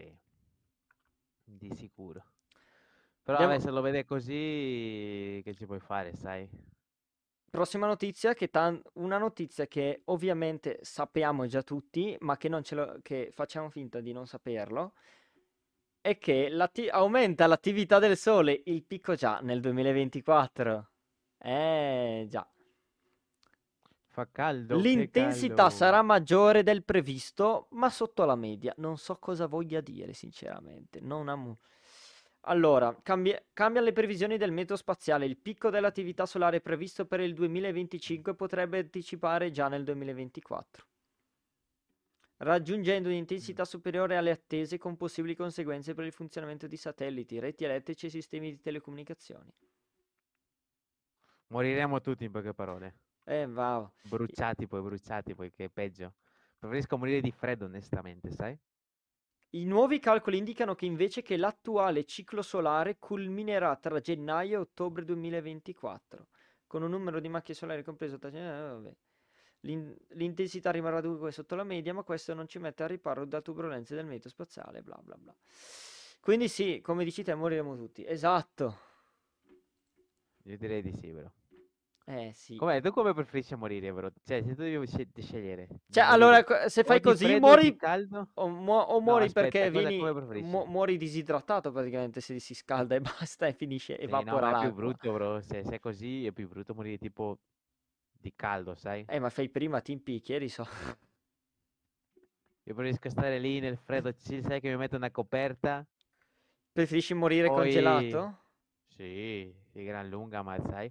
Sì, di sicuro. Però Andiamo- vabbè, se lo vede così, che ci puoi fare, sai? Prossima notizia, che tan- una notizia che ovviamente sappiamo già tutti, ma che, non ce lo- che facciamo finta di non saperlo, è che l'atti- aumenta l'attività del Sole, il picco già nel 2024. Eh già. Fa caldo, L'intensità caldo. sarà maggiore del previsto, ma sotto la media. Non so cosa voglia dire, sinceramente. Non amo. Allora, cambia- cambiano le previsioni del meteo spaziale. Il picco dell'attività solare previsto per il 2025 potrebbe anticipare già nel 2024, raggiungendo un'intensità superiore alle attese con possibili conseguenze per il funzionamento di satelliti, reti elettrici e sistemi di telecomunicazioni. Moriremo tutti in poche parole. Eh, wow. Bruciati poi, bruciati poi, che è peggio. Preferisco morire di freddo, onestamente, sai? I nuovi calcoli indicano che invece che l'attuale ciclo solare culminerà tra gennaio e ottobre 2024, con un numero di macchie solari compreso tra... eh, vabbè. L'in- L'intensità rimarrà dunque sotto la media, ma questo non ci mette al riparo da turbolenze del meteo spaziale, bla bla bla. Quindi sì, come dici te, moriremo tutti. Esatto. Io direi di sì, vero? Eh sì. Com'è? Tu come preferisci morire, vero? Cioè, se tu devi scegliere. Cioè, allora, se fai così, muori caldo? o, mu- o No, muori aspetta, perché vieni, mu- muori disidratato praticamente se si scalda e basta e finisce, Sì, no, evapora è più brutto, bro. Se, se è così è più brutto morire tipo di caldo, sai? Eh, ma fai prima, ti impicchi e risolvi. Io preferisco stare lì nel freddo, ci sai che mi metto una coperta. Preferisci morire Poi- congelato? Sì, di gran lunga, ma sai?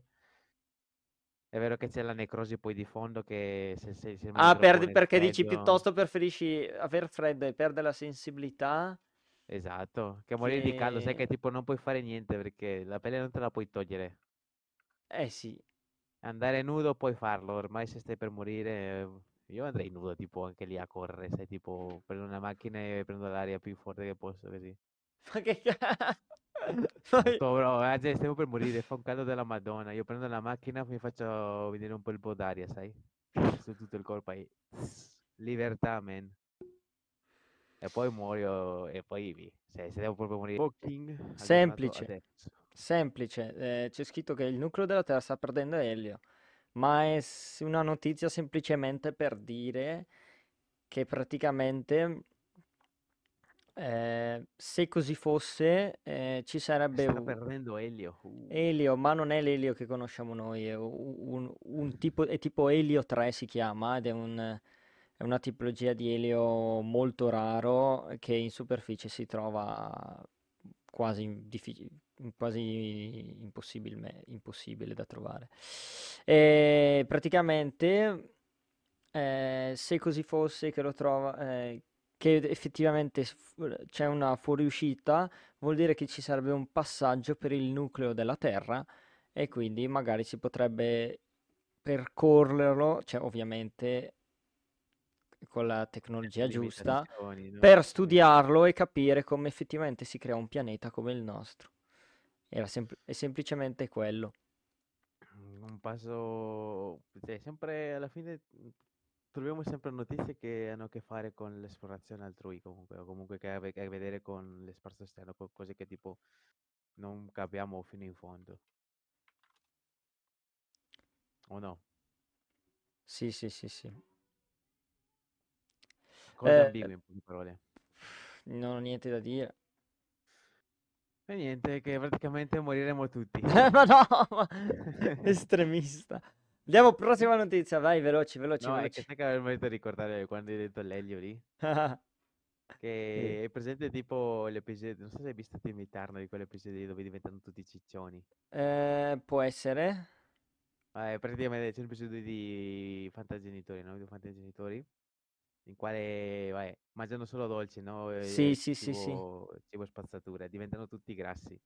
È vero che c'è la necrosi poi di fondo che se, se, se Ah, perdi- perché dici freddo- piuttosto preferisci aver freddo e perdere la sensibilità? Esatto, che morire di caldo, sai che- che tipo non puoi fare niente perché la pelle non te la puoi togliere. Eh sì. Andare nudo puoi farlo, ormai se stai per morire, eh, io andrei nudo tipo anche lì a correre, sai, tipo prendo una macchina e prendo l'aria più forte che posso così. Ma che cazzo? Sto bro, eh, cioè, stiamo per morire, fa un caldo della Madonna, io prendo la macchina mi faccio vedere un po' il po' d'aria, sai? Su tutto il corpo ahí. Libertà, man. E poi muoio e poi vi. Se, se devo proprio morire. Walking, Semplice. Semplice, eh, c'è scritto che il nucleo della Terra sta perdendo elio, ma è una notizia semplicemente per dire che praticamente eh, se così fosse eh, ci sarebbe Sta un perdendo Elio. uh. elio, ma non è l'elio che conosciamo noi, è un, un tipo, è tipo elio 3 si chiama ed è un- è una tipologia di elio molto raro che in superficie si trova quasi, in- diffi- quasi impossibilme- impossibile da trovare. E praticamente, eh, se così fosse che lo trova, eh, che effettivamente fu- c'è una fuoriuscita, vuol dire che ci sarebbe un passaggio per il nucleo della Terra e quindi magari si potrebbe percorrerlo, cioè ovviamente con la tecnologia giusta, no? per studiarlo e capire come effettivamente si crea un pianeta come il nostro. Era sempl- è semplicemente quello. Un passo, cioè, sempre alla fine mm, troviamo sempre notizie che hanno a che fare con l'esplorazione altrui, comunque, o comunque che ha a che vedere con l'espacio esterno, co- cose che tipo non capiamo fino in fondo. O no? Sì, sì, sì, sì. Cose Eh, ambigue in poche parole. Non ho niente da dire. E niente, che praticamente moriremo tutti. Ma no, ma estremista. Andiamo, prossima notizia, vai, veloci, veloci, No, è che veloci. sai che avevo voluto ricordare quando hai detto l'elio lì, che è presente tipo l'episodio, non so se hai visto Team Eterno di quell'episodio dove diventano tutti ciccioni. Eh, può essere? Eh, praticamente c'è un episodio di Fantagenitori, no? Di Fantagenitori, in quale, vai, mangiano solo dolci, no? Sì, e sì, sì, sì. cibo, cibo spazzatura, diventano tutti grassi.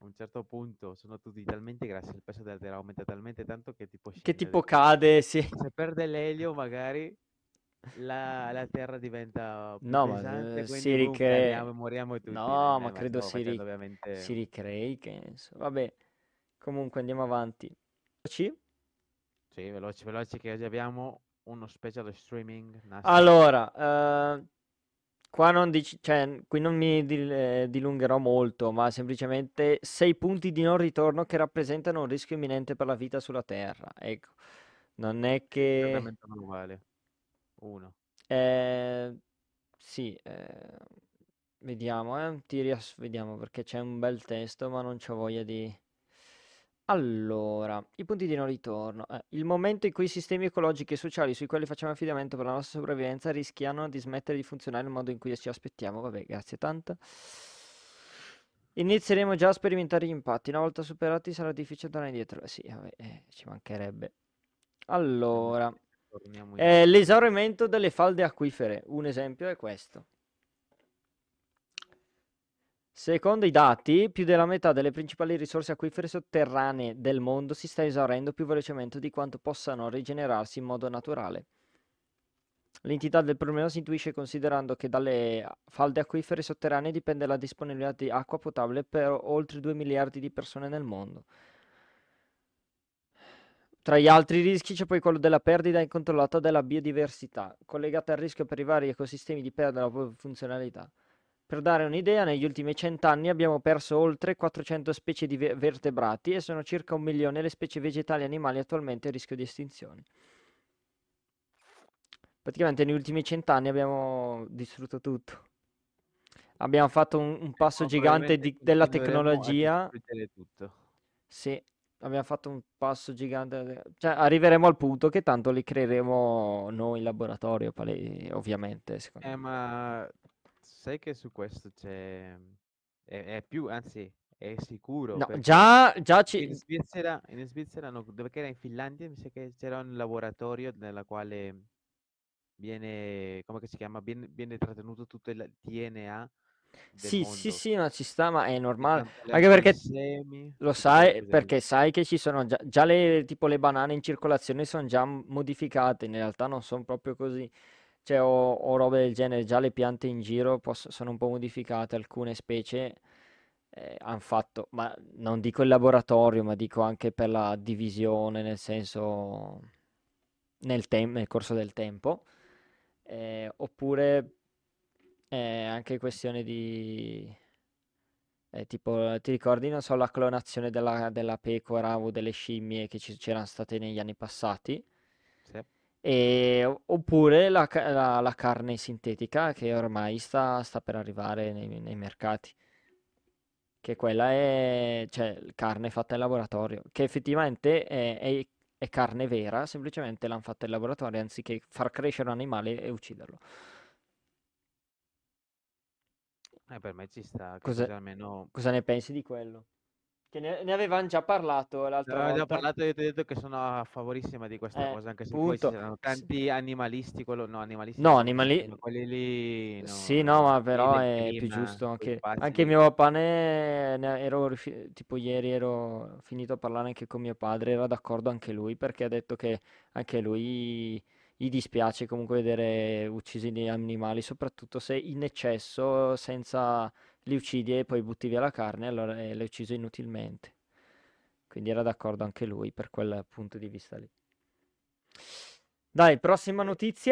A un certo punto sono tutti talmente grassi, il peso della Terra aumenta talmente tanto che tipo Che tipo cade, sì. Se perde l'elio magari la, la Terra diventa più No, ma pesante, eh, quindi si ricrea. cadiamo e moriamo tutti. No, Dai, ma credo si, ri- ovviamente... si ricrei, penso. Vabbè, comunque andiamo avanti. Ci? Sì, veloci, veloci che oggi abbiamo uno special streaming. Nasty. Allora, eh, Qua non dici, cioè, qui non mi dil- eh, dilungherò molto, ma semplicemente sei punti di non ritorno che rappresentano un rischio imminente per la vita sulla Terra. Ecco, non è che... Non vale. Uno. Eh, sì, eh, vediamo, eh, ti riass- vediamo perché c'è un bel testo, ma non c'ho voglia di... Allora, i punti di non ritorno. Eh, il momento in cui i sistemi ecologici e sociali sui quali facciamo affidamento per la nostra sopravvivenza rischiano di smettere di funzionare nel modo in cui ci aspettiamo. Vabbè, grazie tanta. Inizieremo già a sperimentare gli impatti. Una volta superati sarà difficile tornare indietro. Sì, vabbè, eh, ci mancherebbe. Allora, Torniamo eh, indietro. l'esaurimento delle falde acquifere. Un esempio è questo. Secondo i dati, più della metà delle principali risorse acquifere sotterranee del mondo si sta esaurendo più velocemente di quanto possano rigenerarsi in modo naturale. L'entità del problema si intuisce considerando che dalle falde acquifere sotterranee dipende la disponibilità di acqua potabile per oltre 2 miliardi di persone nel mondo. Tra gli altri rischi c'è poi quello della perdita incontrollata della biodiversità, collegata al rischio per i vari ecosistemi di perdere la propria funzionalità. Per dare un'idea, negli ultimi cent'anni abbiamo perso oltre 400 specie di ve- vertebrati e sono circa un milione le specie vegetali e animali attualmente a rischio di estinzione. Praticamente negli ultimi cent'anni abbiamo distrutto tutto. Abbiamo fatto un, un passo Ma gigante di- della tecnologia. Sì, abbiamo fatto un passo gigante. Cioè, arriveremo al punto che tanto li creeremo noi in laboratorio, pale- ovviamente, secondo Eh, me. ma sai che su questo c'è... È, è più, anzi, è sicuro No, già, già in ci... Svizzera, in Svizzera no, dove che era in Finlandia, mi sa che c'era un laboratorio nella quale viene, come che si chiama? Viene, viene trattenuto tutto il DNA Sì, sì, mondo, sì, ma ci sta, ma è normale. Anche perché semi, lo sai, perché sai che ci sono già, già le, tipo le banane in circolazione sono già modificate, in realtà non sono proprio così. Cioè, o, o robe del genere, già le piante in giro poss- sono un po' modificate, alcune specie hanno fatto, ma non dico il laboratorio, ma dico anche per la divisione, nel senso nel, tem- nel corso del tempo. Eh, oppure eh, anche questione di... eh, tipo, ti ricordi, non so, la clonazione della, della pecora o delle scimmie che ci- c'erano state negli anni passati? Sì. E, oppure la, la- la carne sintetica che ormai sta, sta per arrivare nei, nei mercati. Che quella è, cioè, carne fatta in laboratorio, che effettivamente è, è- è carne vera, semplicemente l'hanno fatta in laboratorio anziché far crescere un animale e ucciderlo. Eh, per me ci sta, Cosa, almeno... cosa ne pensi di quello? Che ne, ne avevamo già parlato l'altra volta. parlato, io ti ho detto che sono a favorissima di questa Eh, cosa, anche se poi ci punto. saranno tanti animalisti, quello, no, animalisti No, no, animali... Quelli lì, Sì, no, no, ma però è più giusto anche, anche mio papà ne, ne- ero tipo ieri ero finito a parlare anche con mio padre, era d'accordo anche lui perché ha detto che anche lui gli dispiace comunque vedere uccisi gli animali, soprattutto se in eccesso, senza li uccidi e poi butti via la carne, allora eh, l'hai ucciso inutilmente. Quindi era d'accordo anche lui per quel punto di vista lì. Dai, prossima notizia.